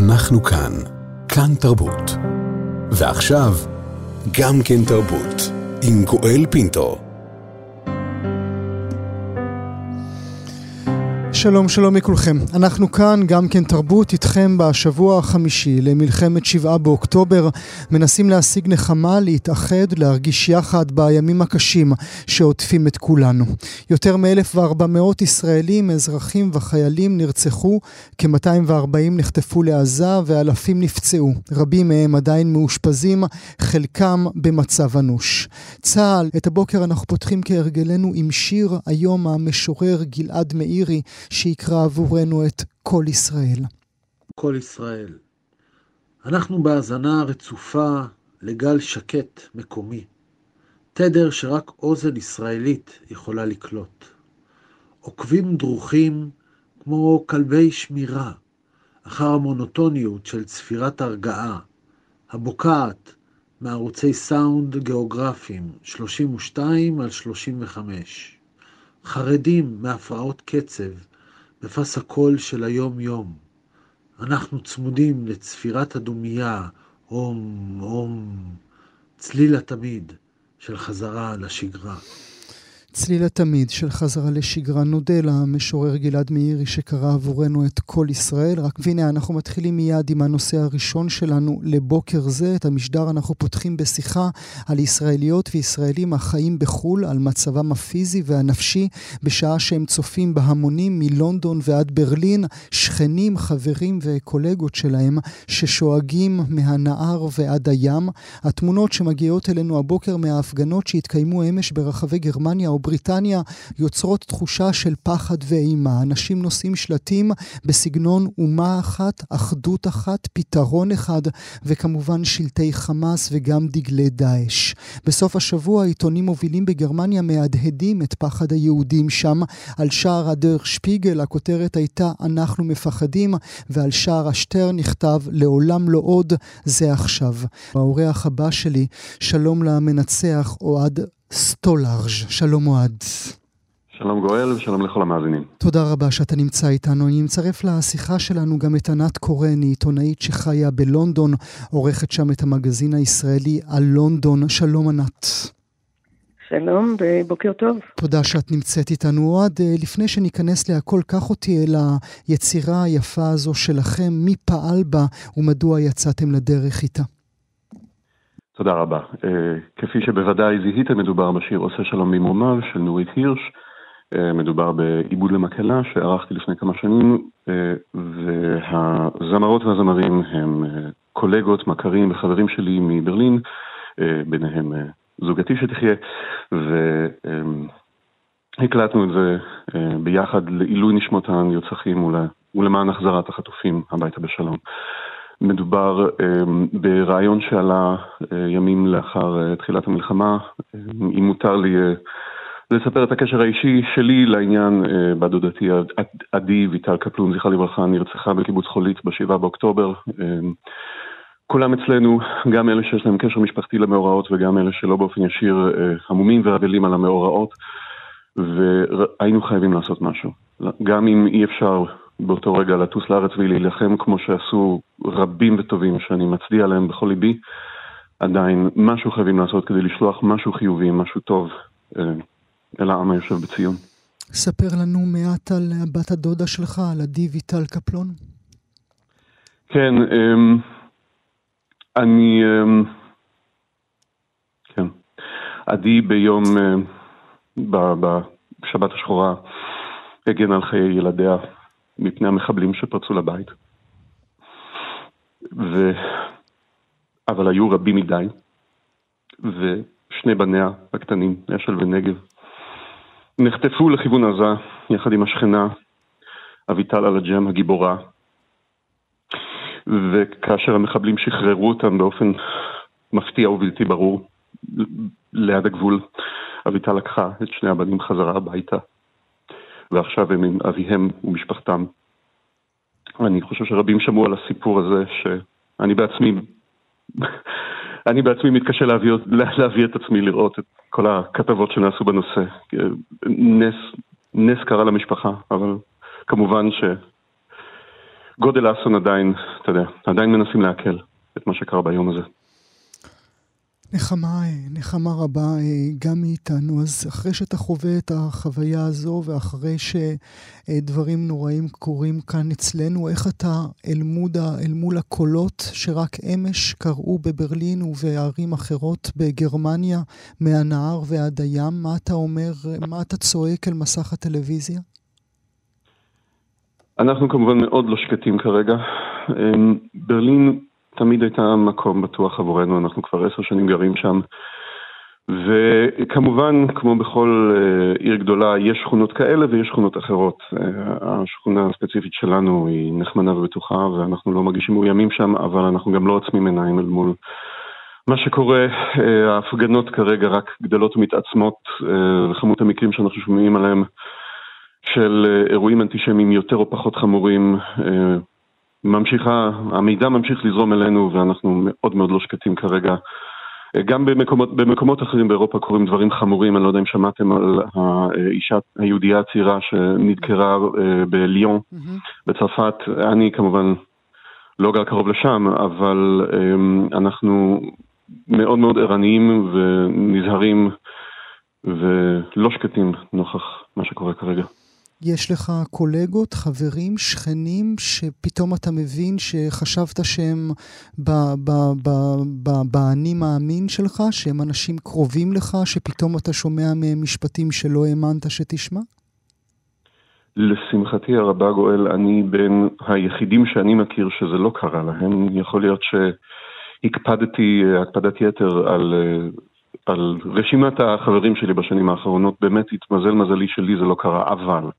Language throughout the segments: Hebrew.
אנחנו כאן. כאן תרבות. ועכשיו, גם כן תרבות. עם גואל פינטו. שלום שלום לכולכם. אנחנו כאן, גם כן תרבות, איתכם בשבוע החמישי למלחמת שבעה באוקטובר. מנסים להשיג נחמה, להתאחד, להרגיש יחד בימים הקשים שעוטפים את כולנו. יותר מ-1,400 ישראלים, אזרחים וחיילים נרצחו, כ-240 נחטפו לעזה ואלפים נפצעו. רבים מהם עדיין מאושפזים, חלקם במצב אנוש. צה"ל, את הבוקר אנחנו פותחים כהרגלנו עם שיר היום המשורר גלעד מאירי. שיקרא עבורנו את כל ישראל. כל ישראל. אנחנו בהאזנה רצופה לגל שקט מקומי, תדר שרק אוזן ישראלית יכולה לקלוט. עוקבים דרוכים כמו כלבי שמירה, אחר המונוטוניות של צפירת הרגעה, הבוקעת מערוצי סאונד גיאוגרפיים 32 על 35. חרדים מהפרעות קצב בפס הקול של היום-יום. אנחנו צמודים לצפירת הדומייה, הום, הום, צליל התמיד של חזרה לשגרה. צליל התמיד של חזרה לשגרה. נודה למשורר גלעד מאירי שקרא עבורנו את כל ישראל. רק והנה אנחנו מתחילים מיד עם הנושא הראשון שלנו לבוקר זה. את המשדר אנחנו פותחים בשיחה על ישראליות וישראלים החיים בחו"ל, על מצבם הפיזי והנפשי, בשעה שהם צופים בהמונים מלונדון ועד ברלין, שכנים, חברים וקולגות שלהם ששואגים מהנהר ועד הים. התמונות שמגיעות אלינו הבוקר מההפגנות שהתקיימו אמש ברחבי גרמניה בריטניה יוצרות תחושה של פחד ואימה. אנשים נושאים שלטים בסגנון אומה אחת, אחדות אחת, פתרון אחד, וכמובן שלטי חמאס וגם דגלי דאעש. בסוף השבוע עיתונים מובילים בגרמניה מהדהדים את פחד היהודים שם. על שער הדר שפיגל הכותרת הייתה אנחנו מפחדים, ועל שער השטר נכתב לעולם לא עוד, זה עכשיו. האורח הבא שלי, שלום למנצח אוהד סטולארג'. שלום אוהד. שלום גואל ושלום לכל המאזינים. תודה רבה שאתה נמצא איתנו. אני מצרף לשיחה שלנו גם את ענת קורן, היא עיתונאית שחיה בלונדון, עורכת שם את המגזין הישראלי על לונדון. שלום ענת. שלום ובוקר טוב. תודה שאת נמצאת איתנו. אוהד, אה, לפני שניכנס להכל, קח אותי אל היצירה היפה הזו שלכם, מי פעל בה ומדוע יצאתם לדרך איתה. תודה רבה. Uh, כפי שבוודאי זיהיתם, מדובר בשיר עושה שלום במרומיו של נורית הירש. Uh, מדובר בעיבוד למקהלה שערכתי לפני כמה שנים, uh, והזמרות והזמרים הם קולגות, מכרים וחברים שלי מברלין, ביניהם זוגתי שתחיה, והקלטנו את זה ביחד לעילוי נשמות הנרצחים ולמען החזרת החטופים הביתה בשלום. מדובר um, ברעיון שעלה uh, ימים לאחר uh, תחילת המלחמה. Um, אם מותר לי uh, לספר את הקשר האישי שלי לעניין, בת דודתי עדי ויטל קפלון, זכרה לברכה, נרצחה בקיבוץ חולית ב-7 באוקטובר. Um, כולם אצלנו, גם אלה שיש להם קשר משפחתי למאורעות וגם אלה שלא באופן ישיר המומים ואבלים על המאורעות, והיינו חייבים לעשות משהו. גם אם אי אפשר באותו רגע לטוס לארץ ולהילחם כמו שעשו רבים וטובים שאני מצדיע להם בכל ליבי, עדיין משהו חייבים לעשות כדי לשלוח משהו חיובי, משהו טוב אה, אל העם היושב בציון. ספר לנו מעט על בת הדודה שלך, על עדי ויטל קפלון. כן, אמ, אני... אמ, כן. עדי ביום... אה, בשבת השחורה הגן על חיי ילדיה מפני המחבלים שפרצו לבית. ו... אבל היו רבים מדי, ושני בניה הקטנים, אשל ונגב, נחטפו לכיוון עזה יחד עם השכנה אביטל אלג'ם הגיבורה, וכאשר המחבלים שחררו אותם באופן מפתיע ובלתי ברור ליד הגבול, אביטל לקחה את שני הבנים חזרה הביתה. ועכשיו הם עם אביהם ומשפחתם. אני חושב שרבים שמעו על הסיפור הזה, שאני בעצמי, אני בעצמי מתקשה להביא, להביא את עצמי לראות את כל הכתבות שנעשו בנושא. נס, נס קרה למשפחה, אבל כמובן ש... גודל האסון עדיין, אתה יודע, עדיין מנסים לעכל את מה שקרה ביום הזה. נחמה, נחמה רבה אה, גם מאיתנו. אז אחרי שאתה חווה את החוויה הזו, ואחרי שדברים נוראים קורים כאן אצלנו, איך אתה אל, מודה, אל מול הקולות שרק אמש קראו בברלין ובערים אחרות בגרמניה, מהנהר ועד הים, מה אתה אומר, מה אתה צועק אל מסך הטלוויזיה? אנחנו כמובן מאוד לא שקטים כרגע. אמ, ברלין תמיד הייתה מקום בטוח עבורנו, אנחנו כבר עשר שנים גרים שם. וכמובן, כמו בכל אה, עיר גדולה, יש שכונות כאלה ויש שכונות אחרות. אה, השכונה הספציפית שלנו היא נחמנה ובטוחה, ואנחנו לא מרגישים מאוימים שם, אבל אנחנו גם לא עוצמים עיניים אל מול מה שקורה. אה, ההפגנות כרגע רק גדלות ומתעצמות, וכמות המקרים שאנחנו שומעים עליהם של אירועים אנטישמיים יותר או פחות חמורים ממשיכה, המידע ממשיך לזרום אלינו ואנחנו מאוד מאוד לא שקטים כרגע. גם במקומות, במקומות אחרים באירופה קורים דברים חמורים, אני לא יודע אם שמעתם על האישה היהודייה הצעירה שנדקרה אה, בליון. בצרפת. אני כמובן לא גר קרוב לשם, אבל אמ, אנחנו מאוד מאוד ערניים ונזהרים ולא שקטים נוכח מה שקורה כרגע. יש לך קולגות, חברים, שכנים, שפתאום אתה מבין שחשבת שהם באני מאמין שלך, שהם אנשים קרובים לך, שפתאום אתה שומע מהם משפטים שלא האמנת שתשמע? לשמחתי הרבה גואל, אני בין היחידים שאני מכיר שזה לא קרה להם. יכול להיות שהקפדתי הקפדת יתר על, על רשימת החברים שלי בשנים האחרונות, באמת התמזל מזלי שלי זה לא קרה, אבל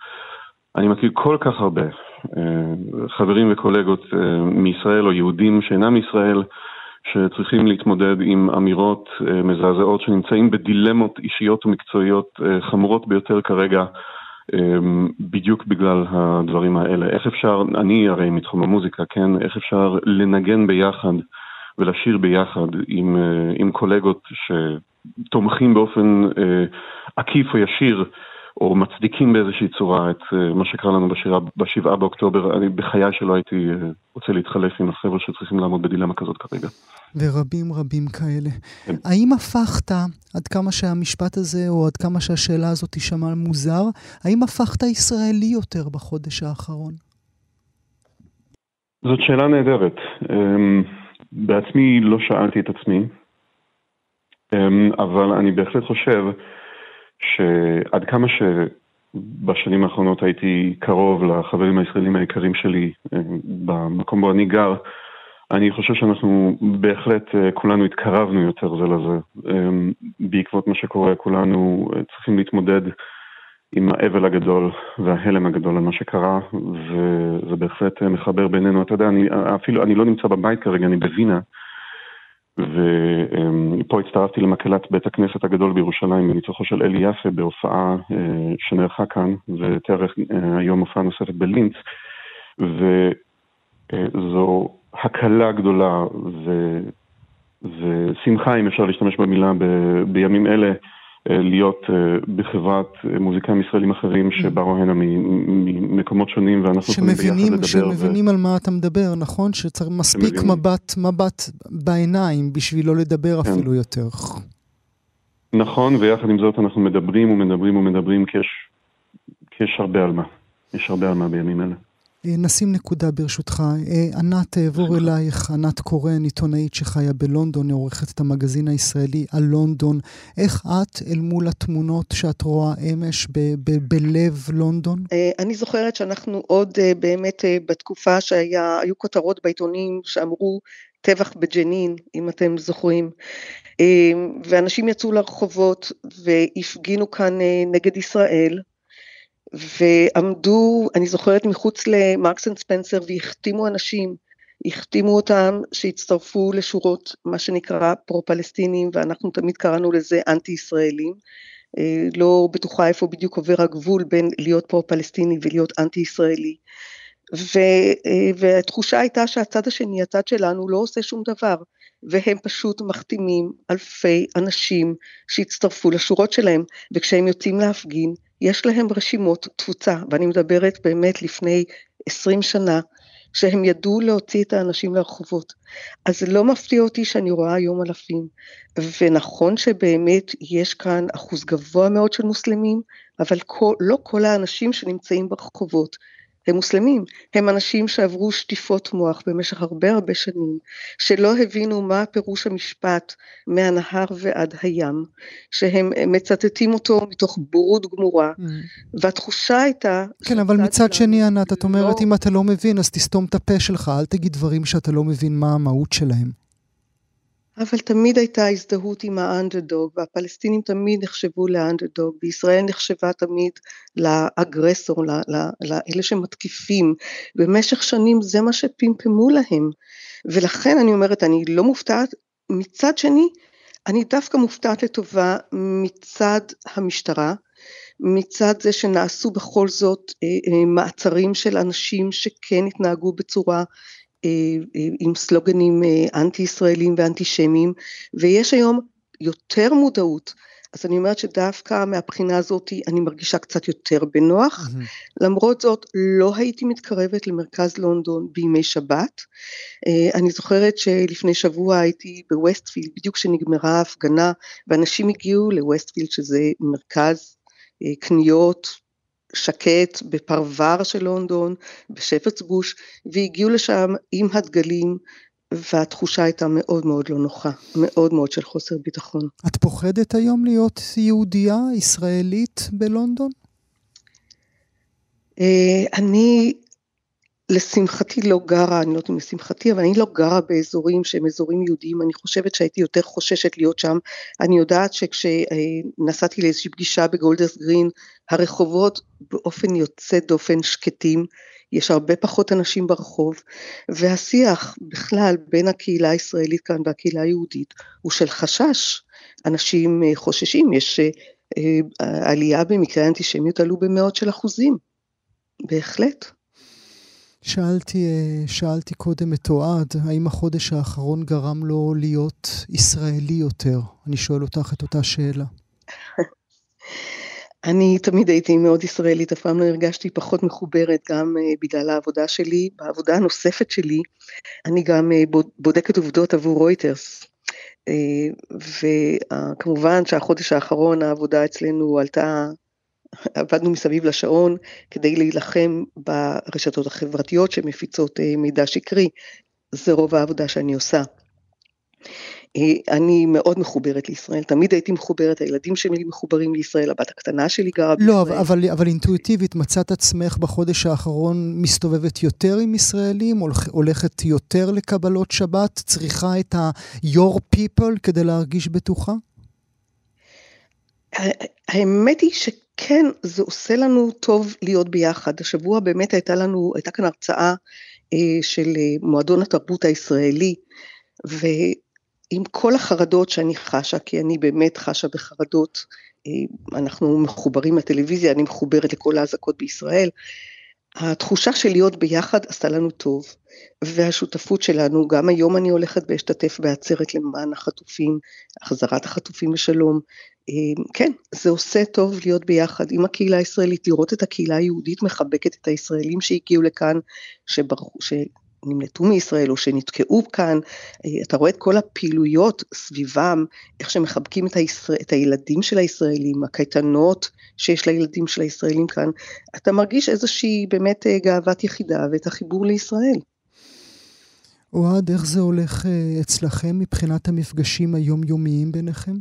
אני מכיר כל כך הרבה אה, חברים וקולגות אה, מישראל או יהודים שאינם מישראל, שצריכים להתמודד עם אמירות אה, מזעזעות שנמצאים בדילמות אישיות ומקצועיות חמורות ביותר כרגע. בדיוק בגלל הדברים האלה. איך אפשר, אני הרי מתחום המוזיקה, כן? איך אפשר לנגן ביחד ולשיר ביחד עם, עם קולגות שתומכים באופן עקיף או ישיר או מצדיקים באיזושהי צורה את אה, מה שקרה לנו בשירה, בשבעה באוקטובר. אני בחיי שלא הייתי אה, רוצה להתחלף עם החבר'ה שצריכים לעמוד בדילמה כזאת כרגע. ורבים רבים כאלה. כן. האם הפכת, עד כמה שהמשפט הזה, או עד כמה שהשאלה הזאת תישמע מוזר, האם הפכת ישראלי יותר בחודש האחרון? זאת שאלה נהדרת. אמ, בעצמי לא שאלתי את עצמי, אבל אני בהחלט חושב שעד כמה שבשנים האחרונות הייתי קרוב לחברים הישראלים היקרים שלי אה, במקום בו אני גר, אני חושב שאנחנו בהחלט אה, כולנו התקרבנו יותר זה לזה. אה, בעקבות מה שקורה, כולנו צריכים להתמודד עם האבל הגדול וההלם הגדול על מה שקרה, וזה בהחלט מחבר בינינו. אתה יודע, אני אפילו, אני לא נמצא בבית כרגע, אני בווינה. ופה הצטרפתי למקהלת בית הכנסת הגדול בירושלים בניצוחו של אלי יפה בהופעה אה, שנערכה כאן, ותארך אה, היום הופעה נוספת בלינץ, וזו הקלה גדולה ו... ושמחה, אם אפשר להשתמש במילה, ב... בימים אלה. אה, להיות אה, בחברת אה, מוזיקאים ישראלים אחרים mm. שבאו הנה ממקומות שונים ואנחנו יכולים ביחד לדבר. שמבינים ו... על מה אתה מדבר, נכון? שצריך מספיק מבט, מבט בעיניים בשביל לא לדבר כן. אפילו יותר. נכון, ויחד עם זאת אנחנו מדברים ומדברים ומדברים כי יש, כי יש הרבה על מה. יש הרבה על מה בימים אלה. אה, נשים נקודה ברשותך. אה, ענת, אעבור אלייך, ענת קורן, עיתונאית שחיה בלונדון, עורכת את המגזין הישראלי על לונדון. איך את אל מול התמונות שאת רואה אמש ב- ב- בלב לונדון? אה, אני זוכרת שאנחנו עוד באמת בתקופה שהיו כותרות בעיתונים שאמרו טבח בג'נין, אם אתם זוכרים, ואנשים יצאו לרחובות והפגינו כאן נגד ישראל. ועמדו, אני זוכרת, מחוץ למרקס אנד ספנסר והחתימו אנשים, החתימו אותם שהצטרפו לשורות, מה שנקרא פרו-פלסטינים, ואנחנו תמיד קראנו לזה אנטי-ישראלים. אה, לא בטוחה איפה בדיוק עובר הגבול בין להיות פרו-פלסטיני ולהיות אנטי-ישראלי. ו, אה, והתחושה הייתה שהצד השני, הצד שלנו, לא עושה שום דבר, והם פשוט מחתימים אלפי אנשים שהצטרפו לשורות שלהם, וכשהם יוצאים להפגין, יש להם רשימות תפוצה, ואני מדברת באמת לפני 20 שנה, שהם ידעו להוציא את האנשים לרחובות. אז לא מפתיע אותי שאני רואה היום אלפים. ונכון שבאמת יש כאן אחוז גבוה מאוד של מוסלמים, אבל כל, לא כל האנשים שנמצאים ברחובות הם מוסלמים, הם אנשים שעברו שטיפות מוח במשך הרבה הרבה שנים, שלא הבינו מה פירוש המשפט מהנהר ועד הים, שהם מצטטים אותו מתוך בורות גמורה, mm. והתחושה הייתה... כן, אבל מצד שני, ענת, את אומרת, לא... אם אתה לא מבין, אז תסתום את הפה שלך, אל תגיד דברים שאתה לא מבין מה המהות שלהם. אבל תמיד הייתה הזדהות עם האנדרדוג, והפלסטינים תמיד נחשבו לאנדרדוג, וישראל נחשבה תמיד לאגרסור, לאלה שמתקיפים. במשך שנים זה מה שפמפמו להם. ולכן אני אומרת, אני לא מופתעת. מצד שני, אני דווקא מופתעת לטובה מצד המשטרה, מצד זה שנעשו בכל זאת אה, אה, מעצרים של אנשים שכן התנהגו בצורה עם סלוגנים אה, אנטי ישראלים ואנטי שמיים ויש היום יותר מודעות אז אני אומרת שדווקא מהבחינה הזאת אני מרגישה קצת יותר בנוח, mm-hmm. למרות זאת לא הייתי מתקרבת למרכז לונדון בימי שבת. אני זוכרת שלפני שבוע הייתי בווסטפילד, בדיוק כשנגמרה ההפגנה, ואנשים הגיעו לווסטפילד שזה מרכז קניות שקט בפרבר של לונדון, בשפרדס בוש, והגיעו לשם עם הדגלים, והתחושה הייתה מאוד מאוד לא נוחה, מאוד מאוד של חוסר ביטחון. את פוחדת היום להיות יהודייה, ישראלית בלונדון? אה, אני לשמחתי לא גרה, אני לא יודעת אם לשמחתי, אבל אני לא גרה באזורים שהם אזורים יהודיים, אני חושבת שהייתי יותר חוששת להיות שם. אני יודעת שכשנסעתי לאיזושהי פגישה בגולדרס גרין, הרחובות באופן יוצא דופן שקטים, יש הרבה פחות אנשים ברחוב, והשיח בכלל בין הקהילה הישראלית כאן והקהילה היהודית הוא של חשש. אנשים אה, חוששים, יש אה, אה, עלייה במקרי האנטישמיות עלו במאות של אחוזים, בהחלט. שאלתי, שאלתי קודם את אוהד, האם החודש האחרון גרם לו להיות ישראלי יותר? אני שואל אותך את אותה שאלה. אני תמיד הייתי מאוד ישראלית, אף פעם לא הרגשתי פחות מחוברת, גם uh, בגלל העבודה שלי. בעבודה הנוספת שלי, אני גם uh, בודקת עובדות עבור רויטרס. וכמובן שהחודש האחרון העבודה אצלנו עלתה, עבדנו מסביב לשעון כדי להילחם ברשתות החברתיות שמפיצות uh, מידע שקרי, זה רוב העבודה שאני עושה. אה, אני מאוד מחוברת לישראל, תמיד הייתי מחוברת, הילדים שלי מחוברים לישראל, הבת הקטנה שלי גרה לא, בישראל. לא, אבל, אבל אינטואיטיבית, מצאת עצמך בחודש האחרון מסתובבת יותר עם ישראלים, הולכת יותר לקבלות שבת, צריכה את ה-your people כדי להרגיש בטוחה? האמת היא שכן, זה עושה לנו טוב להיות ביחד. השבוע באמת הייתה לנו, הייתה כאן הרצאה אה, של אה, מועדון התרבות הישראלי, ו... עם כל החרדות שאני חשה, כי אני באמת חשה בחרדות, אה, אנחנו מחוברים לטלוויזיה, אני מחוברת לכל האזעקות בישראל, התחושה של להיות ביחד עשתה לנו טוב, והשותפות שלנו, גם היום אני הולכת ואשתתף בעצרת למען החטופים, החזרת החטופים לשלום, כן, זה עושה טוב להיות ביחד עם הקהילה הישראלית, לראות את הקהילה היהודית מחבקת את הישראלים שהגיעו לכאן, שברחו, נמלטו מישראל או שנתקעו כאן, אה, אתה רואה את כל הפעילויות סביבם, איך שמחבקים את, הישראל, את הילדים של הישראלים, הקייטנות שיש לילדים של הישראלים כאן, אתה מרגיש איזושהי באמת אה, גאוות יחידה ואת החיבור לישראל. אוהד, איך זה הולך אה, אצלכם מבחינת המפגשים היומיומיים ביניכם?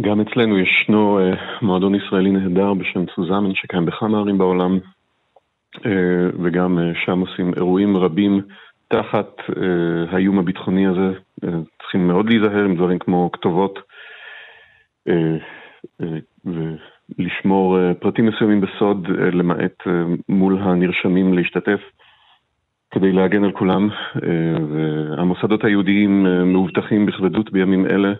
גם אצלנו ישנו מועדון ישראלי נהדר בשם סוזמן שקיים בכמה ערים בעולם, אה, וגם אה, שם עושים אירועים רבים תחת אה, האיום הביטחוני הזה. צריכים מאוד להיזהר עם דברים כמו כתובות ולשמור פרטים מסוימים בסוד, למעט מול הנרשמים להשתתף. כדי להגן על כולם, והמוסדות היהודיים מאובטחים בכבדות בימים אלה.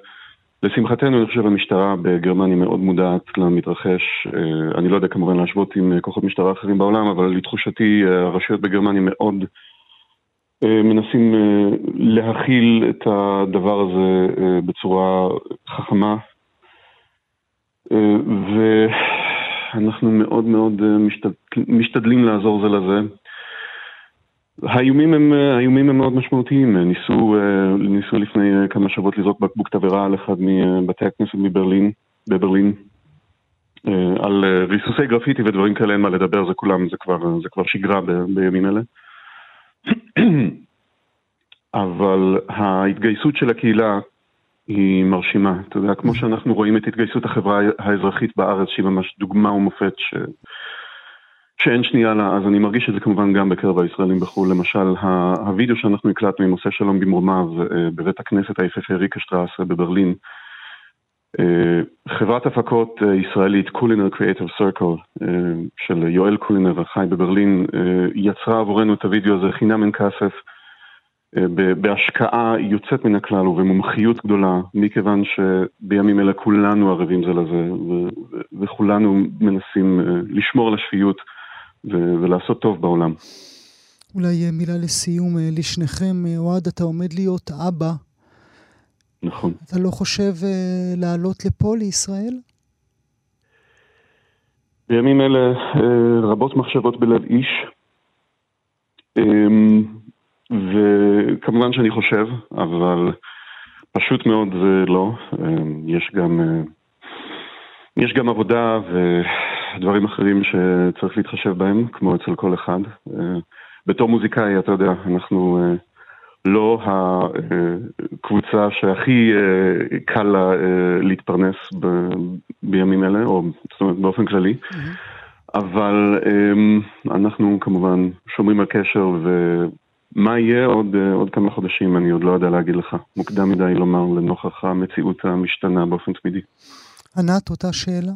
לשמחתנו, אני חושב המשטרה בגרמניה מאוד מודעת למתרחש. אה, אני לא יודע כמובן להשוות עם אה, כוחות משטרה אחרים בעולם, אבל לתחושתי אה, הרשויות בגרמניה מאוד מנסים להכיל את הדבר הזה בצורה חכמה. ואנחנו מאוד מאוד משתדלים לעזור זה לזה. האיומים הם, האיומים הם מאוד משמעותיים. ניסו, ניסו לפני כמה שבועות לזרוק בקבוק תבערה על אחד מבתי הכנסת מברלין, בברלין, על ריסוסי גרפיטי ודברים כאלה אין מה לדבר, זה כולם, זה כבר, זה כבר שגרה ב, בימים אלה. אבל ההתגייסות של הקהילה היא מרשימה. אתה יודע, כמו שאנחנו רואים את התגייסות החברה האזרחית בארץ, שהיא ממש דוגמה ומופת ש... שאין שנייה לה, אז אני מרגיש את זה כמובן גם בקרב הישראלים בחו"ל. למשל, הווידאו שאנחנו הקלטנו עם עושה שלום במרומיו אה, בבית הכנסת היפהפה ריקשטרסה בברלין, אה, חברת הפקות אה, ישראלית, קולינר קריאייטיב סרקל, של יואל קולינר החי בברלין, יצרה עבורנו את הווידאו הזה חינם אין כסף. בהשקעה יוצאת מן הכלל ובמומחיות גדולה, מכיוון שבימים אלה כולנו ערבים זה לזה, וכולנו מנסים לשמור על השפיות ולעשות טוב בעולם. אולי אה, מילה לסיום אה, לשניכם. אה, אוהד, אתה עומד להיות אבא. נכון. אתה לא חושב לעלות לפה, לישראל? בימים אלה רבות מחשבות בלב איש. אמ, וכמובן שאני חושב, אבל פשוט מאוד זה לא. אמ, יש גם, אה, יש גם עבודה ודברים אחרים שצריך להתחשב בהם, כמו אצל כל אחד. אה, בתור מוזיקאי, אתה יודע, אנחנו אה, לא הקבוצה שהכי קל לה להתפרנס בימים אלה, או זאת אומרת באופן כללי. Mm-hmm. אבל אמ, אנחנו כמובן שומרים על קשר ו... מה יהיה עוד, אה, עוד כמה חודשים, אני עוד לא יודע להגיד לך. מוקדם מדי לומר לנוכח המציאות המשתנה באופן תמידי. ענת, אותה שאלה?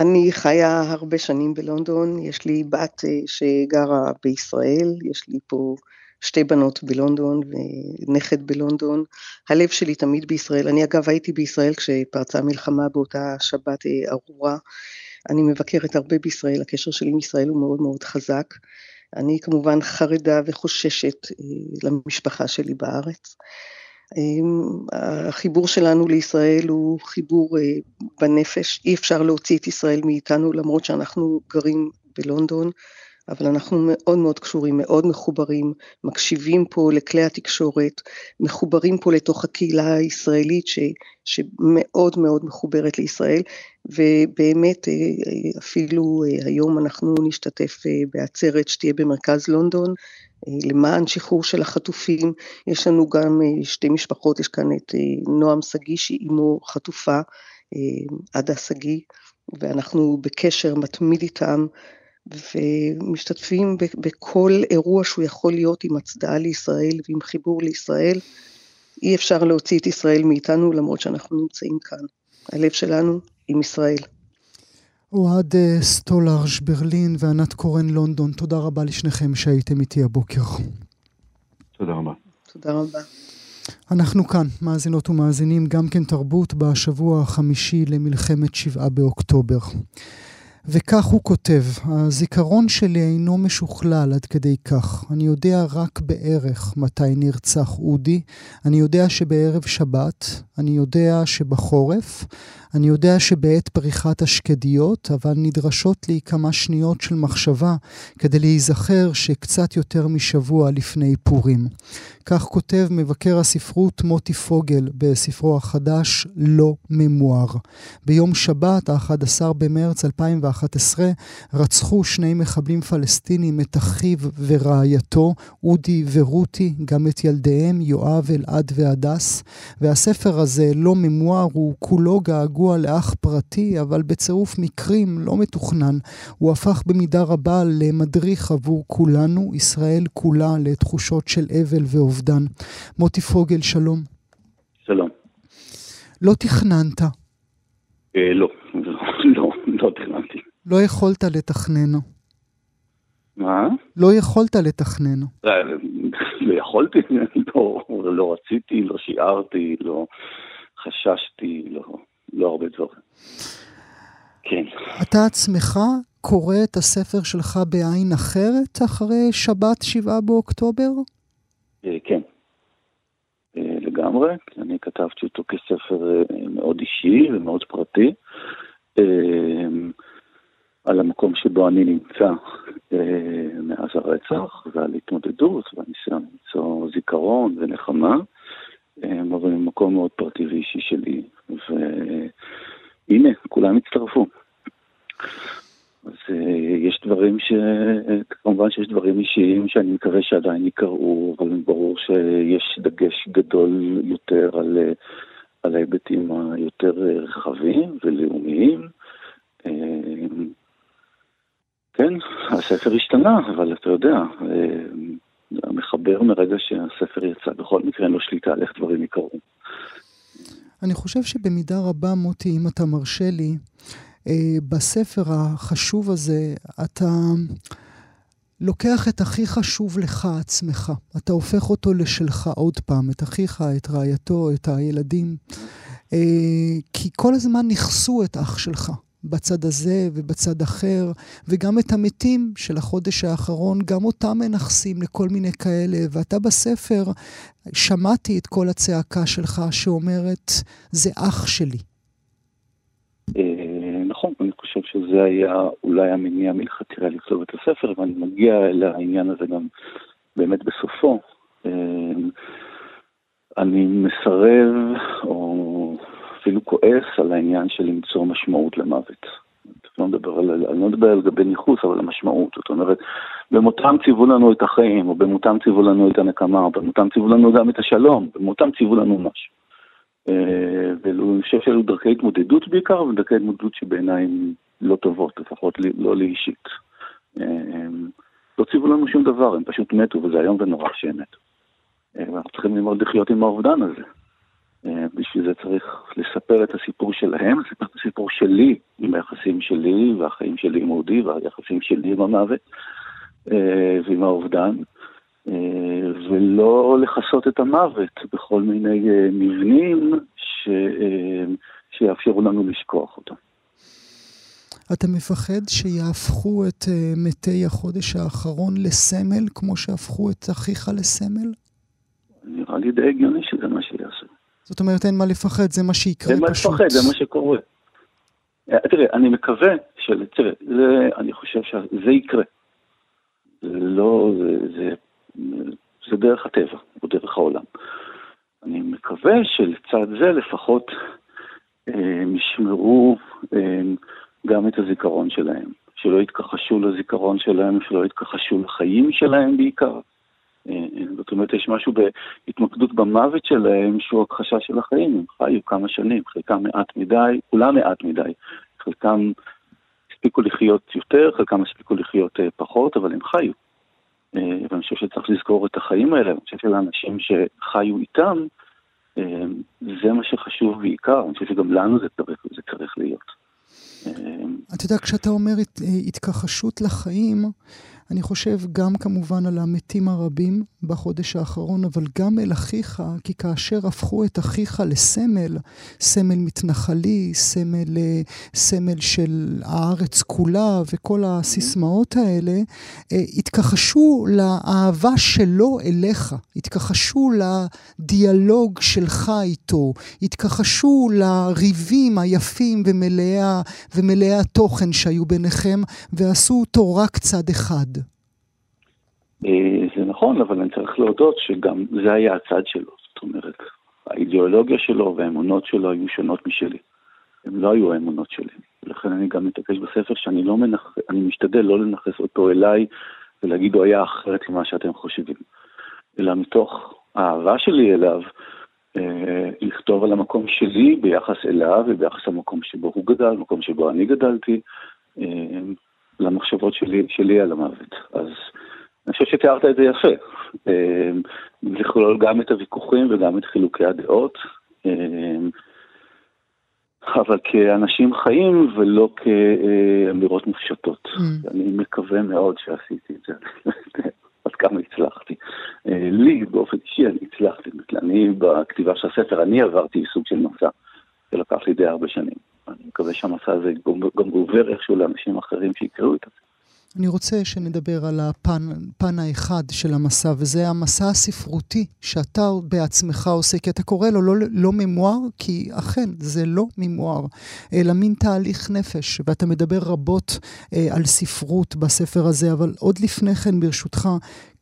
אני חיה הרבה שנים בלונדון, יש לי בת אה, שגרה בישראל, יש לי פה שתי בנות בלונדון ונכד בלונדון. הלב שלי תמיד בישראל. אני אגב הייתי בישראל כשפרצה מלחמה באותה שבת אה, ארורה. אני מבקרת הרבה בישראל, הקשר שלי עם ישראל הוא מאוד מאוד חזק. אני כמובן חרדה וחוששת אה, למשפחה שלי בארץ. אה, החיבור שלנו לישראל הוא חיבור אה, בנפש, אי אפשר להוציא את ישראל מאיתנו למרות שאנחנו גרים בלונדון, אבל אנחנו מאוד מאוד קשורים, מאוד מחוברים, מקשיבים פה לכלי התקשורת, מחוברים פה לתוך הקהילה הישראלית ש, שמאוד מאוד מחוברת לישראל, ובאמת אה, אפילו היום אנחנו נשתתף בעצרת שתהיה במרכז לונדון, למען שחרור של החטופים, יש לנו גם שתי משפחות, יש כאן את נועם שגיא שהיא אמו חטופה, עדה שגיא, ואנחנו בקשר מתמיד איתם, ומשתתפים בכל אירוע שהוא יכול להיות עם הצדעה לישראל ועם חיבור לישראל. אי אפשר להוציא את ישראל מאיתנו למרות שאנחנו נמצאים כאן. הלב שלנו עם ישראל. אוהד אה, סטולרש ברלין וענת קורן לונדון, תודה רבה לשניכם שהייתם איתי הבוקר. תודה רבה. תודה רבה. אנחנו כאן, מאזינות ומאזינים, גם כן תרבות בשבוע החמישי למלחמת שבעה באוקטובר. וכך הוא כותב, הזיכרון שלי אינו משוכלל עד כדי כך. אני יודע רק בערך מתי נרצח אודי, אני יודע שבערב שבת, אני יודע שבחורף, אני יודע שבעת פריחת השקדיות, אבל נדרשות לי כמה שניות של מחשבה כדי להיזכר שקצת יותר משבוע לפני פורים. כך כותב מבקר הספרות מוטי פוגל בספרו החדש לא ממואר. ביום שבת, ה-11 במרץ 2011, רצחו שני מחבלים פלסטינים, את אחיו ורעייתו, אודי ורותי, גם את ילדיהם, יואב, אלעד והדס. והספר הזה, לא ממואר, הוא כולו געגוע לאח פרטי, אבל בצירוף מקרים לא מתוכנן. הוא הפך במידה רבה למדריך עבור כולנו, ישראל כולה, לתחושות של אבל ואובדן. אובדן. מוטי פוגל, שלום. שלום. לא תכננת. אה, לא. לא יכולת לתכנן. מה? לא יכולת לתכנן. אה, לא יכולתי, לא, לא רציתי, לא שיערתי, לא חששתי, לא, לא הרבה דברים. כן. אתה עצמך קורא את הספר שלך בעין אחרת אחרי שבת שבעה באוקטובר? אה, כן, אה, לגמרי. אני כתבתי אותו כספר מאוד אישי ומאוד פרטי. על המקום שבו אני נמצא אה, מאז הרצח, ועל התמודדות והניסיון למצוא זיכרון ונחמה, אה, אבל ממקום מאוד פרטי ואישי שלי. והנה, כולם הצטרפו. אז אה, יש דברים ש... כמובן שיש דברים אישיים שאני מקווה שעדיין יקראו, אבל ברור שיש דגש גדול יותר על, על ההיבטים היותר רחבים ולאומיים. אה, כן, הספר השתנה, אבל אתה יודע, המחבר מרגע שהספר יצא, בכל מקרה אין לו שליטה על איך דברים יקרו. אני חושב שבמידה רבה, מוטי, אם אתה מרשה לי, אה, בספר החשוב הזה, אתה לוקח את הכי חשוב לך עצמך. אתה הופך אותו לשלך עוד פעם, את אחיך, את רעייתו, את הילדים. אה, כי כל הזמן נכסו את אח שלך. בצד הזה ובצד אחר, וגם את המתים של החודש האחרון, גם אותם מנכסים לכל מיני כאלה. ואתה בספר, שמעתי את כל הצעקה שלך שאומרת, זה אח שלי. נכון, אני חושב שזה היה אולי המניע מלכתחילה לכתוב את הספר, ואני מגיע לעניין הזה גם באמת בסופו. אמ, אני מסרב, או אפילו כועס על העניין של למצוא משמעות למוות. לא מדבר על, אני לא מדבר על גבי ניכוס, אבל המשמעות. זאת אומרת, במותם ציוו לנו את החיים, או במותם ציוו לנו את הנקמה, או במותם ציוו לנו גם את השלום, במותם ציוו לנו משהו. אה, ואני חושב שאלו דרכי התמודדות בעיקר, ודרכי התמודדות שבעיניי הן לא טובות, לפחות לא לי אישית. אה, לא ציוו לנו שום דבר, הם פשוט מתו, וזה איום ונורא שהם מתו. אה, ואנחנו צריכים ללמוד לחיות עם האובדן הזה. בשביל זה צריך לספר את הסיפור שלהם, לספר את הסיפור שלי עם היחסים שלי והחיים שלי עם אודי והיחסים שלי עם המוות ועם האובדן. אה, ולא לכסות את המוות בכל מיני אה, מבנים ש... אה, שיאפשרו לנו לשכוח אותו. אתה מפחד שיהפכו את מתי החודש האחרון לסמל, כמו שהפכו את אחיך לסמל? נראה לי די הגיוני שזה מה שיעשו. זאת אומרת, אין מה לפחד, זה מה שיקרה פשוט. אין מה לפחד, זה מה שקורה. תראה, אני מקווה, של, תראה, זה, אני חושב שזה יקרה. זה לא, זה, זה זה דרך הטבע, או דרך העולם. אני מקווה שלצד זה לפחות אה, ישמרו אה, גם את הזיכרון שלהם, שלא יתכחשו לזיכרון שלהם, שלא יתכחשו לחיים שלהם בעיקר. אה, זאת אומרת, יש משהו בהתמקדות במוות שלהם שהוא הכחשה של החיים. הם חיו כמה שנים, חלקם מעט מדי, כולם מעט מדי. חלקם הספיקו לחיות יותר, חלקם הספיקו לחיות פחות, אבל הם חיו. אה, ואני חושב שצריך לזכור את החיים האלה, אני חושב שלאנשים שחיו איתם, אה, זה מה שחשוב בעיקר, אני חושב שגם לנו זה צריך, זה צריך להיות. אה, אתה יודע, כשאתה אומר התכחשות לחיים, אני חושב גם כמובן על המתים הרבים בחודש האחרון, אבל גם אל אחיך, כי כאשר הפכו את אחיך לסמל, סמל מתנחלי, סמל, אה, סמל של הארץ כולה וכל הסיסמאות האלה, אה, התכחשו לאהבה שלו אליך, התכחשו לדיאלוג שלך איתו, התכחשו לריבים היפים ומלאי, התוכן שהיו ביניכם, ועשו אותו רק צד אחד. אה, זה נכון, אבל אני צריך להודות שגם זה היה הצד שלו. זאת אומרת, האידיאולוגיה שלו והאמונות שלו היו שונות משלי. הם לא היו האמונות שלי. ולכן אני גם מתעקש בספר שאני לא מנח... אני משתדל לא לנכס אותו אליי ולהגיד הוא היה אחרת ממה שאתם חושבים. אלא מתוך האהבה שלי אליו, אה, לכתוב על המקום שלי ביחס אליו וביחס למקום שבו הוא גדל, מקום שבו אני גדלתי, אה, למחשבות שלי, שלי על המוות. אז אני חושב שתיארת את זה יפה. לכלול אמ, גם את הוויכוחים וגם את חילוקי הדעות, אמ, אבל כאנשים חיים ולא כאמירות מופשטות. Mm. אני מקווה מאוד שעשיתי את זה. עד כמה הצלחתי. אה, לי, באופן אישי, אני הצלחתי. אני, בכתיבה של הספר, אני עברתי סוג של מסע שלקח לי די הרבה שנים. אני מקווה שהמסע הזה גם עובר איכשהו לאנשים אחרים שיקראו את זה. אני רוצה שנדבר על הפן האחד של המסע, וזה המסע הספרותי שאתה בעצמך עושה, כי אתה קורא לו לא, לא ממואר, כי אכן, זה לא ממואר, אלא מין תהליך נפש, ואתה מדבר רבות אה, על ספרות בספר הזה, אבל עוד לפני כן, ברשותך,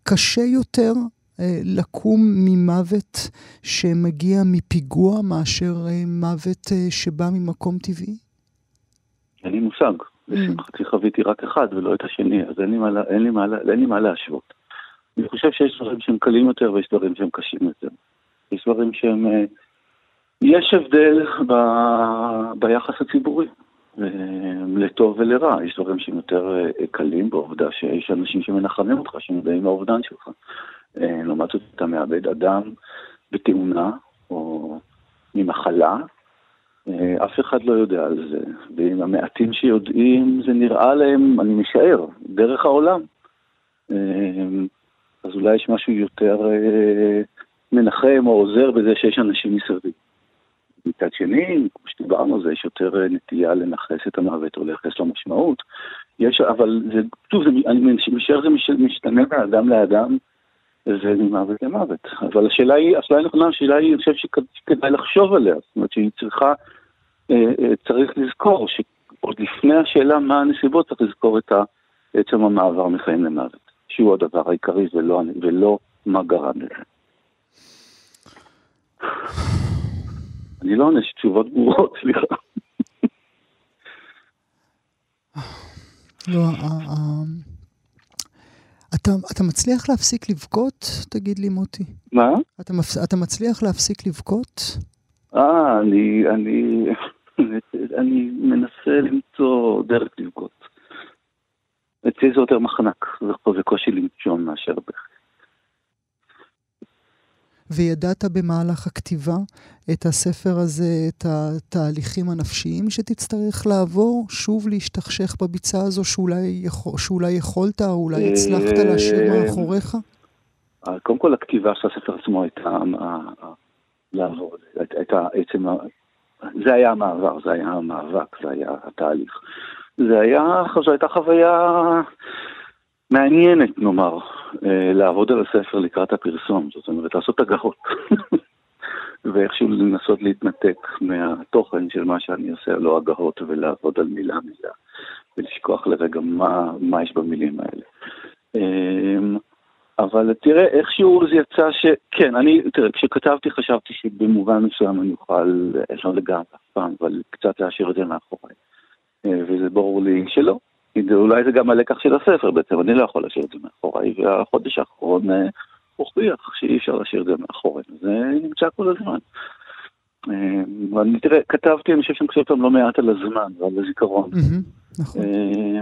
קשה יותר אה, לקום ממוות שמגיע מפיגוע מאשר אה, מוות אה, שבא ממקום טבעי? אין לי מושג. לשמחתי חוויתי רק אחד ולא את השני, אז אין לי, מה, אין, לי מה, אין לי מה להשוות. אני חושב שיש דברים שהם קלים יותר ויש דברים שהם קשים יותר. יש דברים שהם... יש הבדל ב, ביחס הציבורי, לטוב ולרע. יש דברים שהם יותר קלים בעובדה שיש אנשים שמנחמים אותך, שמודעים לאובדן שלך. לעומת זאת אתה מאבד אדם בתאונה או ממחלה, אה, אף אחד לא יודע על זה, ועם המעטים שיודעים זה נראה להם, אני משער, דרך העולם. אה, אז אולי יש משהו יותר אה, מנחם או עוזר בזה שיש אנשים מסביב. מצד שני, כמו שדיברנו זה, יש יותר נטייה לנכס את המוות או לייחס לו משמעות. יש, אבל זה, שוב, אני משער זה משתנה מאדם לאדם. וממוות למוות. אבל השאלה היא, השאלה היא נכונה, השאלה היא, אני חושב שכדאי לחשוב עליה. זאת אומרת שהיא צריכה, אה, אה, צריך לזכור שעוד לפני השאלה מה הנסיבות, צריך לזכור את עצם המעבר מחיים למוות, שהוא הדבר העיקרי ולא, ולא מה גרם לזה. אני לא עונה תשובות ברורות, סליחה. לא, אתה, אתה מצליח להפסיק לבכות? תגיד לי, מוטי. מה? אתה, מפס... אתה מצליח להפסיק לבכות? אה, אני, אני, אני מנסה למצוא דרך לבכות. אצלי זה יותר מחנק, זה קושי לנשום מאשר בכי. וידעת במהלך הכתיבה את הספר הזה, את התהליכים הנפשיים שתצטרך לעבור, שוב להשתכשך בביצה הזו שאולי, יכול, שאולי יכולת, או אולי הצלחת להשאיר אה, מאחוריך? אה, קודם כל הכתיבה של הספר עצמו הייתה לעבור, הייתה עצם, זה היה המעבר, זה היה המאבק, זה היה התהליך. זה היה, זו הייתה חוויה מעניינת, נאמר, אה, לעבוד על הספר לקראת הפרסום, זאת אומרת, לעשות הגהות. ואיכשהו לנסות להתנתק מהתוכן של מה שאני עושה, לא הגהות, ולעבוד על מילה מילה, ולשכוח לרגע מה, מה יש במילים האלה. אמ, אבל תראה, איכשהו זה יצא ש... כן, אני, תראה, כשכתבתי חשבתי שבמובן מסוים אני אוכל, יש לנו לגמרי אף פעם, אבל קצת להשאיר את זה מאחוריי. אה, וזה ברור לי שלא, אולי זה גם הלקח של הספר בעצם, אני לא יכול להשאיר את זה מאחוריי, והחודש האחרון אה, הוכיח שאי אפשר להשאיר את זה מאחורינו, זה נמצא כל הזמן. אה, אני תראה, כתבתי, אני חושב שאני חושב לא מעט על הזמן ועל הזיכרון. נכון. אה,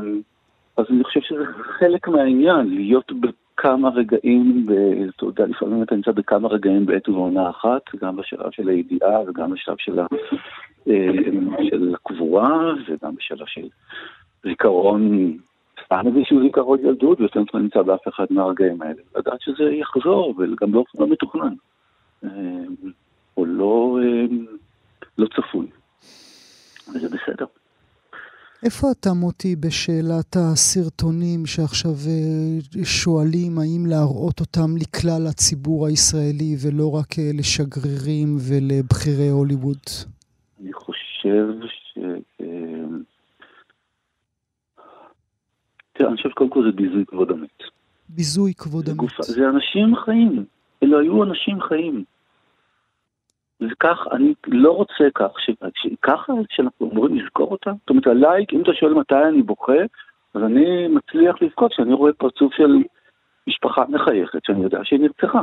אז אני חושב שזה חלק מהעניין, להיות בכמה רגעים, אתה יודע, לפעמים אתה נמצא בכמה רגעים בעת ובעונה אחת, גם בשלב של הידיעה וגם בשלב של הקבורה וגם בשלב של זיכרון, סתם איזשהו זיכרון ילדות, ואתה לא נמצא באף אחד מהרגעים האלה. לדעת שזה יחזור, וגם לא, לא מתוכנן. אה, או לא, אה, לא צפוי. וזה בסדר. איפה אתה, מוטי, בשאלת הסרטונים שעכשיו אה, שואלים האם להראות אותם לכלל הציבור הישראלי ולא רק לשגרירים ולבכירי הוליווד? אני חושב ש... תראה, אני חושב שקודם כל זה ביזוי כבוד המת. ביזוי כבוד המת. גופה, זה אנשים חיים. אלו היו אנשים חיים. וכך, אני לא רוצה כך, שככה שאנחנו אמורים לזכור אותם. זאת אומרת, עליי, אם אתה שואל מתי אני בוכה, אז אני מצליח לבכות כשאני רואה פרצוף של משפחה מחייכת, שאני יודע שהיא נרצחה.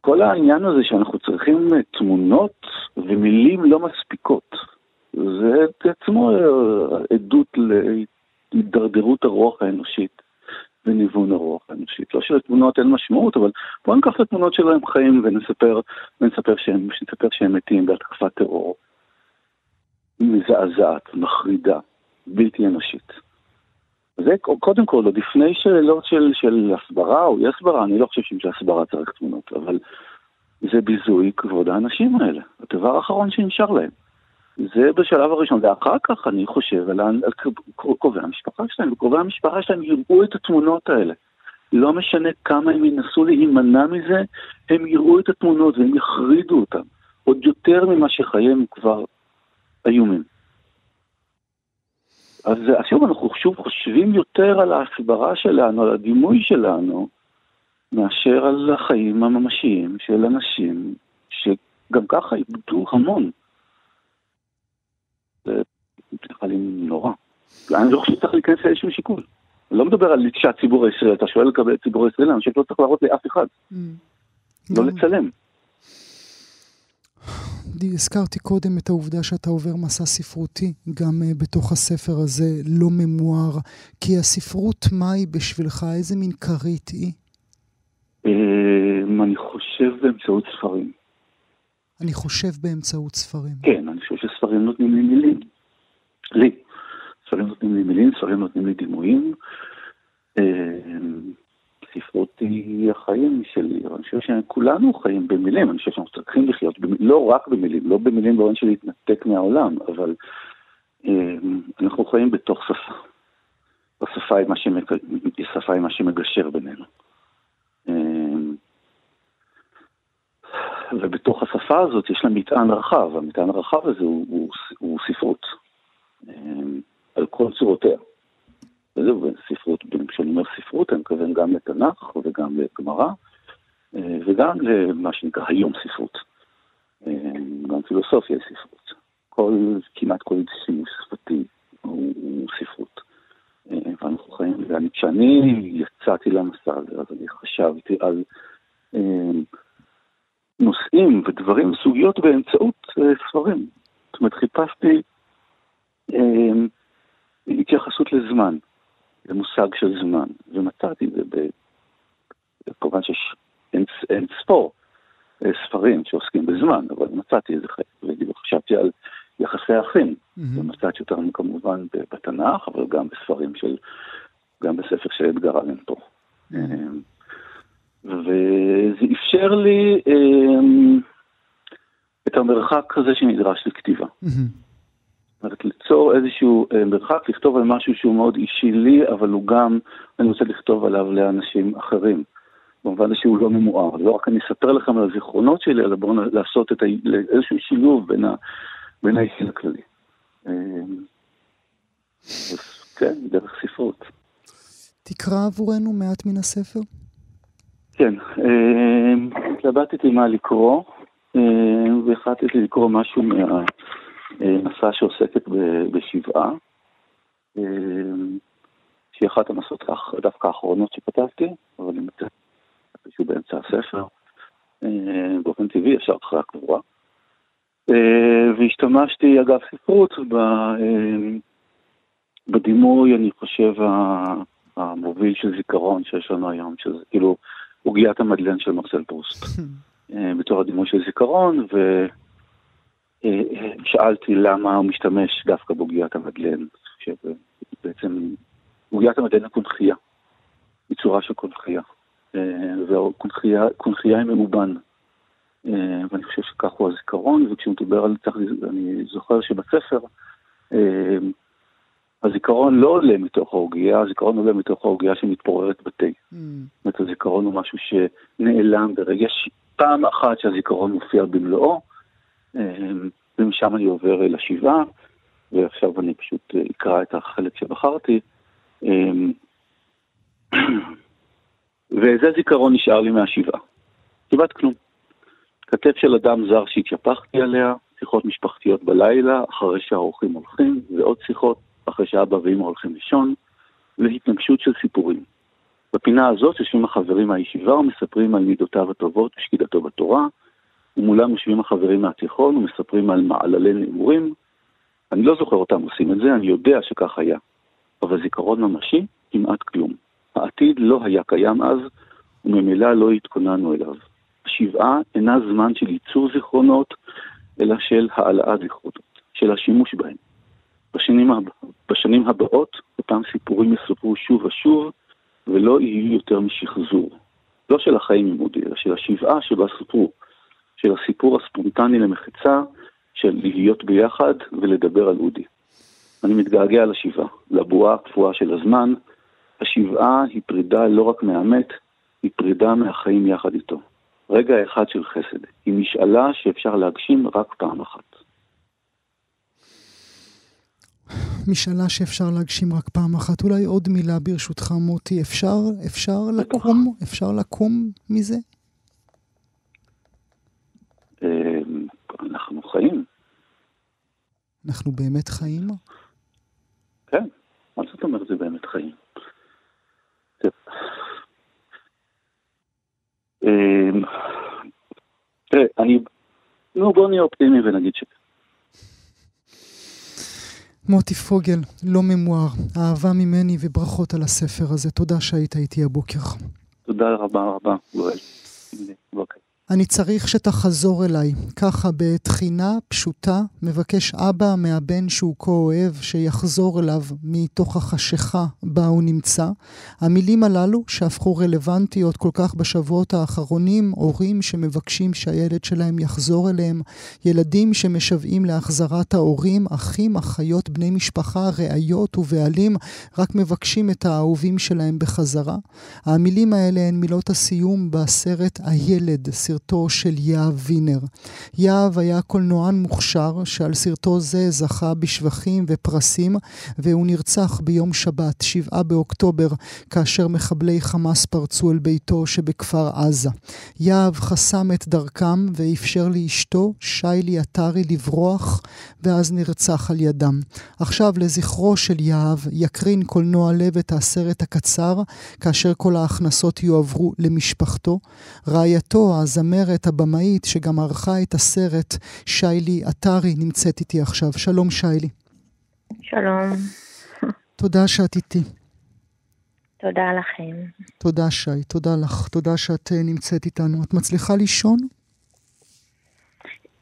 כל העניין הזה שאנחנו צריכים תמונות ומילים לא מספיקות, זה עצמו עדות הידרדרות הרוח האנושית וניוון הרוח האנושית. לא שלתמונות אין משמעות, אבל בואו ניקח את התמונות שלהם חיים ונספר, ונספר שהם, שנספר שהם מתים בהתקפת טרור מזעזעת, מחרידה, בלתי אנושית. זה קודם כל, עוד לפני שאלות של, של הסברה או אי הסברה, אני לא חושב שהסברה צריך תמונות, אבל זה ביזוי כבוד האנשים האלה, הדבר האחרון שנשאר להם. זה בשלב הראשון, ואחר כך אני חושב על, על קרובי המשפחה שלהם, וקרובי המשפחה שלהם יראו את התמונות האלה. לא משנה כמה הם ינסו להימנע מזה, הם יראו את התמונות והם יחרידו אותם, עוד יותר ממה שחייהם כבר איומים. אז שוב, אנחנו שוב חושבים יותר על ההסברה שלנו, על הדימוי שלנו, מאשר על החיים הממשיים של אנשים שגם ככה איבדו המון. זה נראה לי נורא. אני לא חושב שצריך להיכנס לאיזשהו שיקול. אני לא מדבר על שהציבור הישראלי, אתה שואל לגבי הציבור הישראלי, אני חושב שלא צריך להראות לאף אחד. Mm. לא לצלם. הזכרתי קודם את העובדה שאתה עובר מסע ספרותי, גם uh, בתוך הספר הזה, לא ממואר, כי הספרות, מה היא בשבילך? איזה מין כרית היא? אמ, אני חושב באמצעות ספרים. אני חושב באמצעות ספרים. כן, אני חושב שספרים נותנים לי מילים. לי. ספרים נותנים לי מילים, ספרים נותנים לי דימויים. אמ, ספרות היא החיים שלי, אני חושב שכולנו חיים במילים, אני חושב שאנחנו צריכים לחיות, לא רק במילים, לא במילים באופן של להתנתק מהעולם, אבל אמ, אנחנו חיים בתוך שפה. השפה היא מה. היא מה שמגשר בינינו. ובתוך השפה הזאת יש לה מטען רחב, המטען הרחב הזה הוא, הוא, הוא ספרות, על כל צורותיה. וזהו, ספרות, כשאני אומר ספרות, אני מתכוון גם לתנ"ך וגם לגמרא, אה, וגם למה שנקרא היום ספרות. אה, גם פילוסופיה היא ספרות. כל, כמעט כל שימוש שפתי הוא, הוא ספרות. אה, ואנחנו חיים, וכשאני יצאתי למסע הזה, אז אני חשבתי על נושאים ודברים, סוגיות באמצעות ספרים. זאת אומרת, חיפשתי התייחסות לזמן. למושג של זמן, ומצאתי את זה, כמובן שיש אין, אין ספור אה, ספרים שעוסקים בזמן, אבל מצאתי איזה חלק, וחשבתי על יחסי אחים, mm-hmm. ומצאתי אותם כמובן בתנ"ך, אבל גם בספרים של, גם בספר של אדגר אלן פה. Mm-hmm. וזה אפשר לי אמ, את המרחק הזה שנדרש לכתיבה. Mm-hmm. אומרת, ליצור איזשהו אה, מרחק, לכתוב על משהו שהוא מאוד אישי לי, אבל הוא גם, אני רוצה לכתוב עליו לאנשים אחרים. במובן שהוא לא ממואר. לא רק אני אספר לכם על הזיכרונות שלי, אלא בואו לעשות את ה... איזשהו שילוב בין, ה... בין האישי לכללי. אה, כן, דרך ספרות. תקרא עבורנו מעט מן הספר. כן, אה, התלבטתי מה לקרוא, והחלטתי לקרוא משהו מה... מסע שעוסקת בשבעה, אה, שהיא אחת המסעות דווקא האחרונות שכתבתי, אבל אני מצטט איפשהו באמצע הספר, באופן טבעי, ישר אחרי הקבורה. והשתמשתי, אגב, ספרות בדימוי, אני חושב, המוביל של זיכרון שיש לנו היום, שזה כאילו עוגיית המדלן של מרסל פרוסט. בתור הדימוי של זיכרון, ו... שאלתי למה הוא משתמש דווקא בעוגיית המדלן, שבעצם עוגיית המדלן היא קונכייה, היא צורה של קונכייה, אה, והקונכייה היא ממובן, אה, ואני חושב שכך הוא הזיכרון, וכשהוא מדבר על זה, אני זוכר שבספר, אה, הזיכרון לא עולה מתוך העוגייה, הזיכרון עולה מתוך העוגייה שמתפוררת בתה. Mm. זאת אומרת, הזיכרון הוא משהו שנעלם ברגע, פעם אחת שהזיכרון מופיע במלואו, אמ, ומשם אני עובר אל השבעה, ועכשיו אני פשוט אה, אקרא את החלק שבחרתי. אמ, ואיזה זיכרון נשאר לי מהשבעה? כמעט כלום. כתף של אדם זר שהתייפחתי עליה, שיחות משפחתיות בלילה, אחרי שהאורחים הולכים, ועוד שיחות אחרי שאבא ואמא הולכים לישון, והתנגשות של סיפורים. בפינה הזאת יושבים החברים מהישיבה ומספרים על מידותיו הטובות ושקידתו בתורה, ומולם יושבים החברים מהתיכון ומספרים על מעללי נעורים. אני לא זוכר אותם עושים את זה, אני יודע שכך היה. אבל זיכרון ממשי, כמעט כלום. העתיד לא היה קיים אז, וממילא לא התכוננו אליו. השבעה אינה זמן של ייצור זיכרונות, אלא של העלאת זיכרונות, של השימוש בהם. בשנים, בשנים הבאות, אותם סיפורים יסופרו שוב ושוב, ולא יהיו יותר משחזור. לא של החיים ממודי, אלא של השבעה שבה סופרו. של הסיפור הספונטני למחצה, של להיות ביחד ולדבר על אודי. אני מתגעגע לשבעה, לבועה הקפואה של הזמן. השבעה היא פרידה לא רק מהמת, היא פרידה מהחיים יחד איתו. רגע אחד של חסד, היא משאלה שאפשר להגשים רק פעם אחת. משאלה שאפשר להגשים רק פעם אחת. אולי עוד מילה ברשותך, מוטי. אפשר, אפשר לקום, אפשר לקום מזה? אמ, אנחנו חיים. אנחנו באמת חיים? כן, מה זאת אומרת זה באמת חיים? תראה, אני... נו, בוא נהיה אופטימי ונגיד ש... מוטי פוגל, לא ממואר, אהבה ממני וברכות על הספר הזה. תודה שהיית איתי הבוקר. תודה רבה רבה, גואל. בוקר. אני צריך שתחזור אליי. ככה בתחינה פשוטה, מבקש אבא מהבן שהוא כה אוהב, שיחזור אליו מתוך החשיכה בה הוא נמצא. המילים הללו, שהפכו רלוונטיות כל כך בשבועות האחרונים, הורים שמבקשים שהילד שלהם יחזור אליהם, ילדים שמשוועים להחזרת ההורים, אחים, אחיות, בני משפחה, ראיות ובעלים, רק מבקשים את האהובים שלהם בחזרה. המילים האלה הן מילות הסיום בסרט הילד, סרט סרטו של יהב וינר. יהב היה קולנוען מוכשר שעל סרטו זה זכה בשבחים ופרסים, והוא נרצח ביום שבת, 7 באוקטובר, כאשר מחבלי חמאס פרצו אל ביתו שבכפר עזה. יהב חסם את דרכם ואפשר לאשתו, שיילי עטרי, לברוח, ואז נרצח על ידם. עכשיו לזכרו של יהב יקרין קולנוע לב את הסרט הקצר, כאשר כל ההכנסות יועברו למשפחתו. רעייתו, הזמרת הזמרת, הבמאית, שגם ערכה את הסרט, שיילי עטרי, נמצאת איתי עכשיו. שלום, שיילי. שלום. תודה שאת איתי. תודה לכם. תודה, שי. תודה לך. תודה שאת אה, נמצאת איתנו. את מצליחה לישון?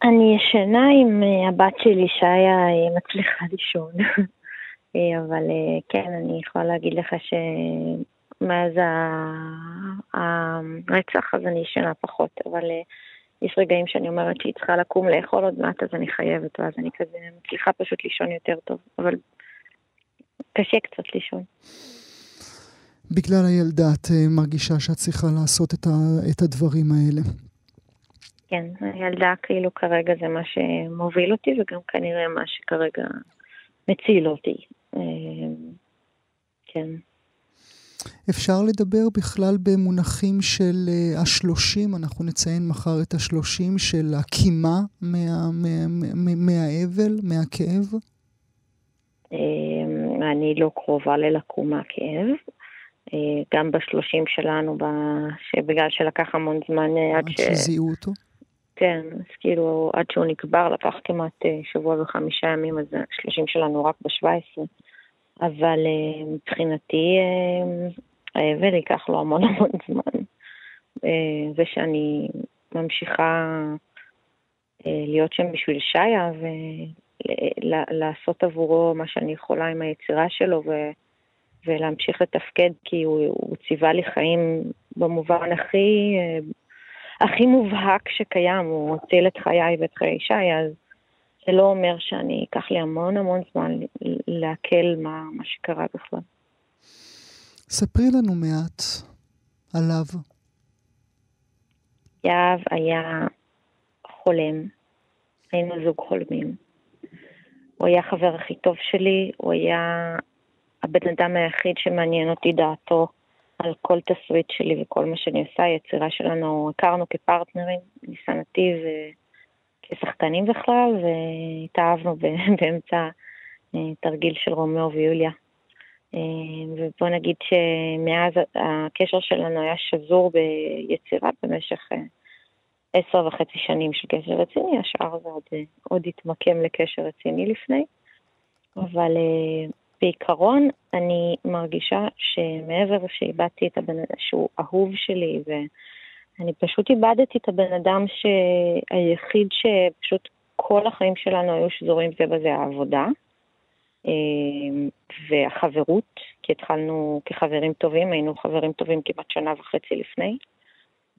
אני ישנה עם אה, הבת שלי, שיה אה, מצליחה לישון. אבל כן, אני יכולה להגיד לך ש... מאז הרצח, אז אני ישנה פחות, אבל אה, יש רגעים שאני אומרת שהיא צריכה לקום לאכול עוד מעט, אז אני חייבת, ואז אני כזה מצליחה פשוט לישון יותר טוב, אבל קשה קצת לישון. בגלל הילדה את אה, מרגישה שאת צריכה לעשות את, ה, את הדברים האלה. כן, הילדה כאילו כרגע זה מה שמוביל אותי, וגם כנראה מה שכרגע מציל אותי. אה, כן. אפשר לדבר בכלל במונחים של uh, השלושים, אנחנו נציין מחר את השלושים של הקימה מה, מה, מה, מהאבל, מהכאב? אמ, אני לא קרובה ללקום מהכאב. אה, גם בשלושים שלנו, בגלל שלקח המון זמן אה, עד ש... עד שזיהו אותו? כן, אז כאילו עד שהוא נקבר לקח כמעט שבוע וחמישה ימים, אז השלושים שלנו רק בשבע עשרה. אבל מבחינתי האבל ייקח לו המון המון זמן. אה, זה שאני ממשיכה אה, להיות שם בשביל שיה ולעשות עבורו מה שאני יכולה עם היצירה שלו ו... ולהמשיך לתפקד כי הוא, הוא ציווה לי חיים במובן הכי, אה, הכי מובהק שקיים, הוא הציל את חיי ואת חיי שי, אז זה לא אומר שאני, ייקח לי המון המון זמן לעכל מה, מה שקרה בכלל. ספרי לנו מעט עליו. יהב היה חולם, היינו זוג חולמים. הוא היה החבר הכי טוב שלי, הוא היה הבן אדם היחיד שמעניין אותי דעתו על כל תסריט שלי וכל מה שאני עושה, היצירה שלנו, הכרנו כפרטנרים, ניסן נתיב כשחקנים בכלל, והתאהבנו באמצע אה, תרגיל של רומאו ויוליה. אה, ובוא נגיד שמאז הקשר שלנו היה שזור ביצירה במשך אה, עשר וחצי שנים של קשר רציני, השאר זה עוד, עוד התמקם לקשר רציני לפני. אבל בעיקרון אני מרגישה שמעבר שאיבדתי את הבן אדם שהוא אהוב שלי, ואני פשוט איבדתי את הבן אדם היחיד שפשוט כל החיים שלנו היו שזורים זה בזה העבודה. אמ, והחברות, כי התחלנו כחברים טובים, היינו חברים טובים כמעט שנה וחצי לפני.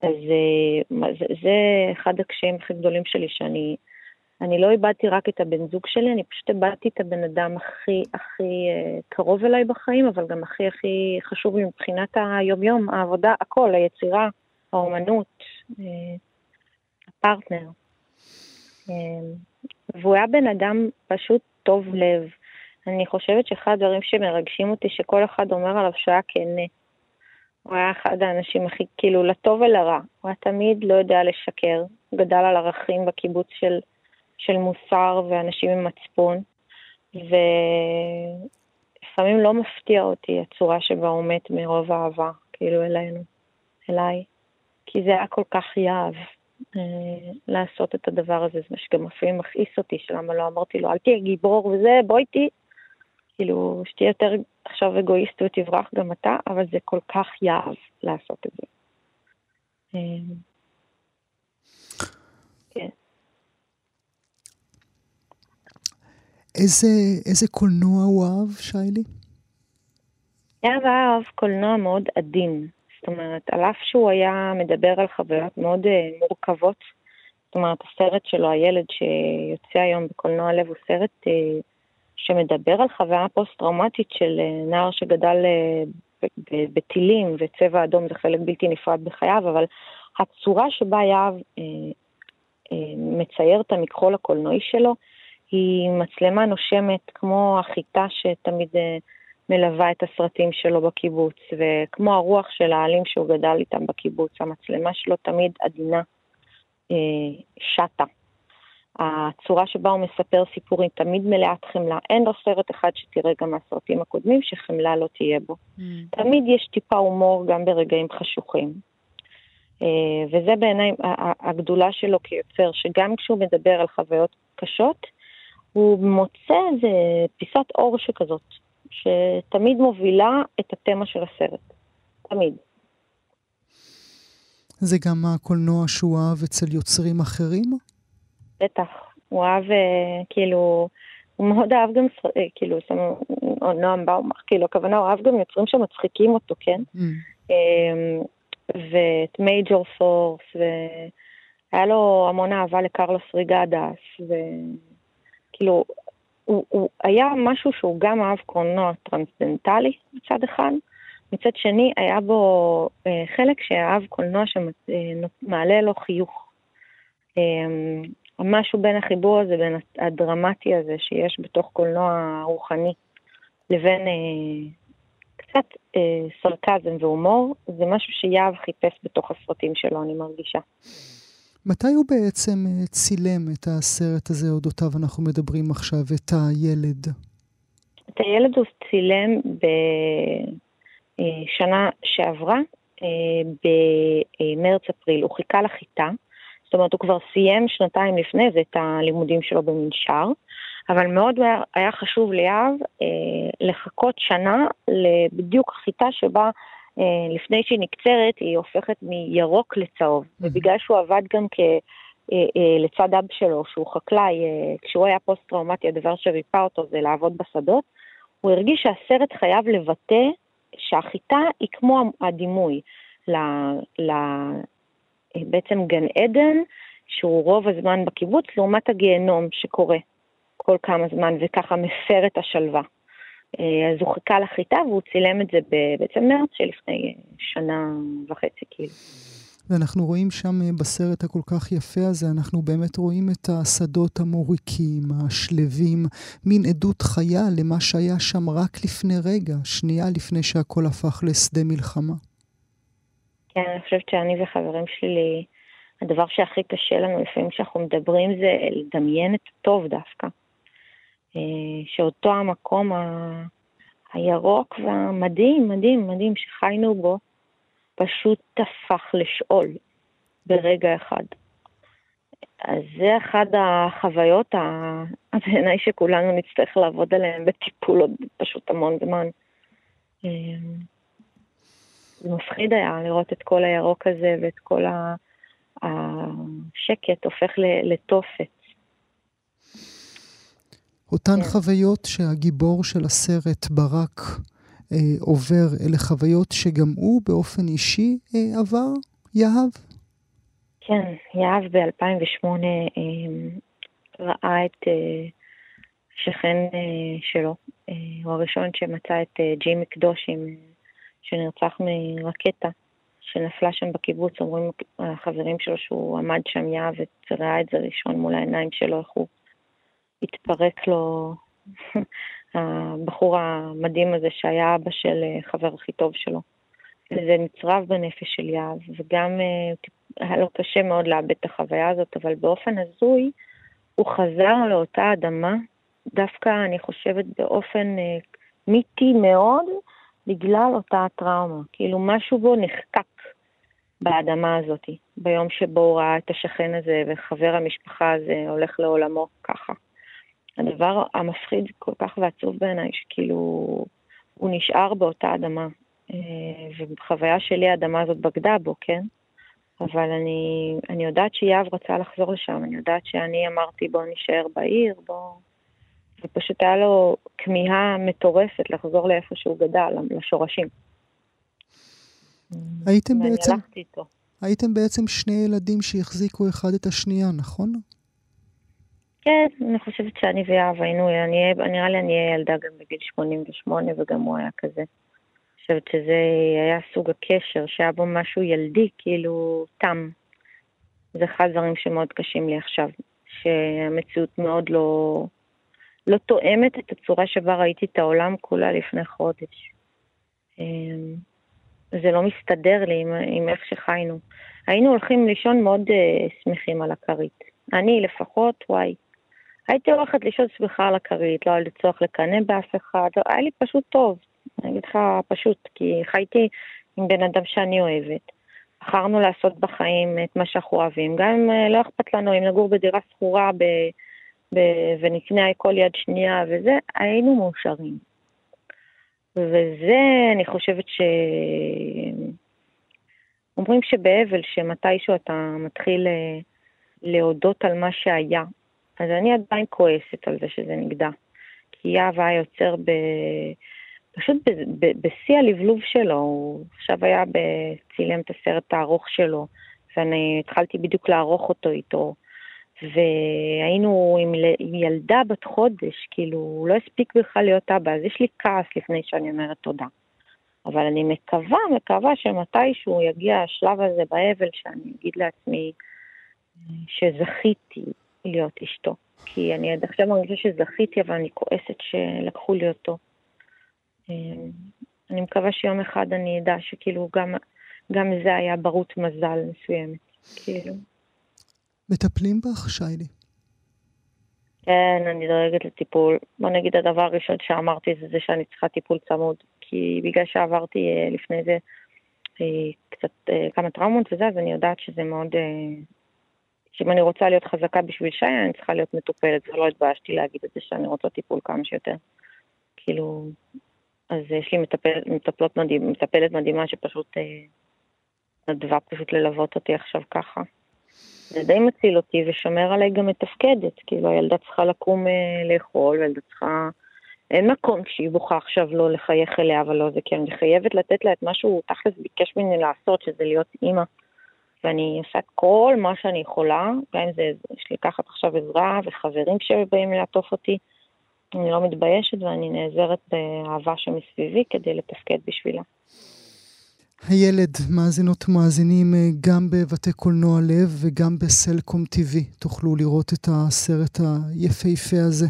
אז אה, זה, זה אחד הקשיים הכי גדולים שלי, שאני אני לא איבדתי רק את הבן זוג שלי, אני פשוט איבדתי את הבן אדם הכי הכי אה, קרוב אליי בחיים, אבל גם הכי הכי חשוב מבחינת היומיום, העבודה, הכל, היצירה, האומנות, אה, הפרטנר. והוא היה בן אדם פשוט טוב לב. אני חושבת שאחד הדברים שמרגשים אותי, שכל אחד אומר עליו שהוא היה כנה. הוא היה אחד האנשים הכי, כאילו, לטוב ולרע. הוא היה תמיד לא יודע לשקר. גדל על ערכים בקיבוץ של, של מוסר ואנשים עם מצפון. ולפעמים לא מפתיע אותי הצורה שבה הוא מת מרוב אהבה, כאילו, אלינו, אליי. כי זה היה כל כך יהב. אה, לעשות את הדבר הזה, זה מה שגם אפילו מכעיס אותי, שלמה לא אמרתי לו, אל תהיה גיבור וזה, בוא איתי. כאילו, שתהיה יותר עכשיו אגואיסט ותברח גם אתה, אבל זה כל כך יעב לעשות את זה. אה, כן. איזה, איזה קולנוע הוא אהב, שיילי? יאב אהב קולנוע מאוד עדין. זאת אומרת, על אף שהוא היה מדבר על חוויות מאוד uh, מורכבות, זאת אומרת, הסרט שלו, הילד שיוצא היום בקולנוע לב, הוא סרט uh, שמדבר על חוויה פוסט-טראומטית של uh, נער שגדל uh, בטילים, וצבע אדום זה חלק בלתי נפרד בחייו, אבל הצורה שבה יהב uh, uh, מצייר את המכחול הקולנועי שלו, היא מצלמה נושמת כמו החיטה שתמיד... מלווה את הסרטים שלו בקיבוץ, וכמו הרוח של העלים שהוא גדל איתם בקיבוץ, המצלמה שלו תמיד עדינה, אה, שטה. הצורה שבה הוא מספר סיפורים תמיד מלאת חמלה. אין לו סרט אחד שתראה גם מהסרטים הקודמים שחמלה לא תהיה בו. Mm. תמיד יש טיפה הומור גם ברגעים חשוכים. אה, וזה בעיניי הגדולה שלו כיוצר, שגם כשהוא מדבר על חוויות קשות, הוא מוצא איזה פיסת אור שכזאת, שתמיד מובילה את התמה של הסרט. תמיד. זה גם הקולנוע שהוא אהב אצל יוצרים אחרים? בטח. הוא אהב, אה, כאילו, הוא מאוד אהב גם, אה, כאילו, או נוח באומבך, כאילו, הכוונה, הוא אהב גם יוצרים שמצחיקים אותו, כן? Mm. אמ, ואת מייג'ור פורס, והיה לו המון אהבה לקרלוס רייגדס, וכאילו, הוא, הוא היה משהו שהוא גם אהב קולנוע טרנסדנטלי מצד אחד, מצד שני היה בו אה, חלק שאהב קולנוע שמעלה אה, לו חיוך. אה, משהו בין החיבור הזה, בין הדרמטי הזה שיש בתוך קולנוע רוחני, לבין אה, קצת אה, סרקזם והומור, זה משהו שיהב חיפש בתוך הסרטים שלו, אני מרגישה. מתי הוא בעצם אה, צילם את הסרט הזה, אודותיו אנחנו מדברים עכשיו, את הילד? את הילד הוא צילם בשנה שעברה, אה, במרץ-אפריל. הוא חיכה לחיטה, זאת אומרת, הוא כבר סיים שנתיים לפני זה את הלימודים שלו במנשר, אבל מאוד היה חשוב ליהב אה, לחכות שנה לבדיוק החיטה שבה אה, לפני שהיא נקצרת, היא הופכת מירוק לצהוב. Mm-hmm. ובגלל שהוא עבד גם כ... אה, אה, לצד אב שלו, שהוא חקלאי, כשהוא היה פוסט-טראומטי, הדבר שריפא אותו זה לעבוד בשדות, הוא הרגיש שהסרט חייב לבטא שהחיטה היא כמו הדימוי ל, ל, בעצם גן עדן, שהוא רוב הזמן בקיבוץ, לעומת הגיהנום שקורה כל כמה זמן, וככה מפר את השלווה. אה, אז הוא חיכה לחיטה והוא צילם את זה בעצם מרץ שלפני שנה וחצי, כאילו. ואנחנו רואים שם אה, בסרט הכל כך יפה הזה, אנחנו באמת רואים את השדות המוריקים, השלווים, מין עדות חיה למה שהיה שם רק לפני רגע, שנייה לפני שהכל הפך לשדה מלחמה. כן, אני חושבת שאני וחברים שלי, הדבר שהכי קשה לנו לפעמים כשאנחנו מדברים זה לדמיין את הטוב דווקא. אה, שאותו המקום ה... הירוק והמדהים, מדהים, מדהים שחיינו בו, פשוט טפח לשאול ברגע אחד. אז זה אחת החוויות בעיניי שכולנו נצטרך לעבוד עליהן בטיפול עוד פשוט המון זמן. אה, זה מפחיד היה לראות את כל הירוק הזה ואת כל השקט הופך לתופת. אותן כן. חוויות שהגיבור של הסרט ברק אה, עובר, אלה חוויות שגם הוא באופן אישי אה, עבר, יהב? כן, יהב ב-2008 אה, ראה את שכן שלו, הוא הראשון שמצא את ג'ימי קדושים, שנרצח מרקטה שנפלה שם בקיבוץ, אומרים החברים שלו שהוא עמד שם יעב וראה את זה ראשון מול העיניים שלו, איך הוא התפרק לו, הבחור המדהים הזה שהיה אבא של חבר הכי טוב שלו. וזה נצרב בנפש של יהב, וגם אה, היה לו קשה מאוד לאבד את החוויה הזאת, אבל באופן הזוי הוא חזר לאותה אדמה, דווקא אני חושבת באופן אה, מיתי מאוד, בגלל אותה הטראומה. כאילו משהו בו נחקק באדמה הזאת, ביום שבו הוא ראה את השכן הזה וחבר המשפחה הזה הולך לעולמו ככה. הדבר המפחיד כל כך ועצוב בעיניי, שכאילו הוא נשאר באותה אדמה. אה, ובחוויה שלי האדמה הזאת בגדה בו, כן? אבל אני, אני יודעת שיהב רצה לחזור לשם, אני יודעת שאני אמרתי בוא נשאר בעיר, בוא... ופשוט היה לו כמיהה מטורפת לחזור לאיפה שהוא גדל, לשורשים. הייתם בעצם... הייתם בעצם שני ילדים שהחזיקו אחד את השנייה, נכון? כן, אני חושבת שאני ויהב היינו, אני, נראה לי אני אהיה ילדה גם בגיל 88 וגם הוא היה כזה. חושבת שזה היה סוג הקשר, שהיה בו משהו ילדי, כאילו, תם. זה אחד הדברים שמאוד קשים לי עכשיו, שהמציאות מאוד לא, לא תואמת את הצורה שבה ראיתי את העולם כולה לפני חודש. אמ, זה לא מסתדר לי עם, עם איך שחיינו. היינו הולכים לישון מאוד uh, שמחים על הכרית. אני לפחות, וואי. הייתי הולכת לישון שמחה על הכרית, לא היה לי צורך לקנא באף אחד, לא, היה לי פשוט טוב. אני אגיד לך פשוט, כי חייתי עם בן אדם שאני אוהבת. בחרנו לעשות בחיים את מה שאנחנו אוהבים, גם אם אה, לא אכפת לנו אם נגור בדירה שכורה ב... ב... ונקנה כל יד שנייה וזה, היינו מאושרים. וזה, אני חושבת ש... אומרים שבאבל, שמתישהו אתה מתחיל אה, להודות על מה שהיה, אז אני עדיין כועסת על זה שזה נגדע. כי יהב היה יוצר ב... פשוט בשיא הלבלוב שלו, הוא עכשיו היה צילם את הסרט הארוך שלו, ואני התחלתי בדיוק לערוך אותו איתו, והיינו עם, עם ילדה בת חודש, כאילו, הוא לא הספיק בכלל להיות אבא, אז יש לי כעס לפני שאני אומרת תודה. אבל אני מקווה, מקווה שמתישהו יגיע השלב הזה באבל, שאני אגיד לעצמי שזכיתי להיות אשתו. כי אני עד עכשיו מרגישה שזכיתי, אבל אני כועסת שלקחו לי אותו. אמ, אני מקווה שיום אחד אני אדע שכאילו גם, גם זה היה ברות מזל מסוימת, כאילו. מטפלים בך, שיילי? כן, אני דואגת לטיפול. בוא נגיד הדבר הראשון שאמרתי זה זה שאני צריכה טיפול צמוד, כי בגלל שעברתי אה, לפני זה אה, קצת אה, כמה טראומות וזה, אז אני יודעת שזה מאוד... שאם אני רוצה להיות חזקה בשביל שי, אני צריכה להיות מטופלת, ולא התביישתי להגיד את זה שאני רוצה טיפול כמה שיותר. כאילו, אז יש לי מטפל, מטפלות מדהים, מטפלת מדהימה שפשוט אה, נדבה פשוט ללוות אותי עכשיו ככה. זה די מציל אותי ושומר עליי גם מתפקדת, כאילו הילדה צריכה לקום אה, לאכול, והילדה צריכה... אין מקום כשהיא בוכה עכשיו לא לחייך אליה, אבל לא זה כי אני חייבת לתת לה את מה שהוא תכלס ביקש ממני לעשות, שזה להיות אימא. ואני עושה כל מה שאני יכולה, גם אם זה, יש לי לקחת עכשיו עזרה וחברים שבאים לעטוף אותי. אני לא מתביישת ואני נעזרת באהבה שמסביבי כדי לתפקד בשבילה. הילד, מאזינות ומאזינים, גם בבתי קולנוע לב וגם בסלקום TV תוכלו לראות את הסרט היפהפה הזה.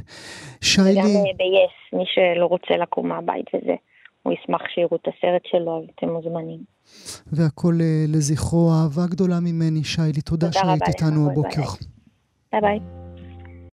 שיילי... וגם אה, ב-yes, מי שלא רוצה לקום מהבית וזה, הוא ישמח שיראו את הסרט שלו, אז אתם מוזמנים. והכל אה, לזכרו, אהבה גדולה ממני, שיילי. תודה, תודה שהיית איתנו הבוקר. ביי ביי.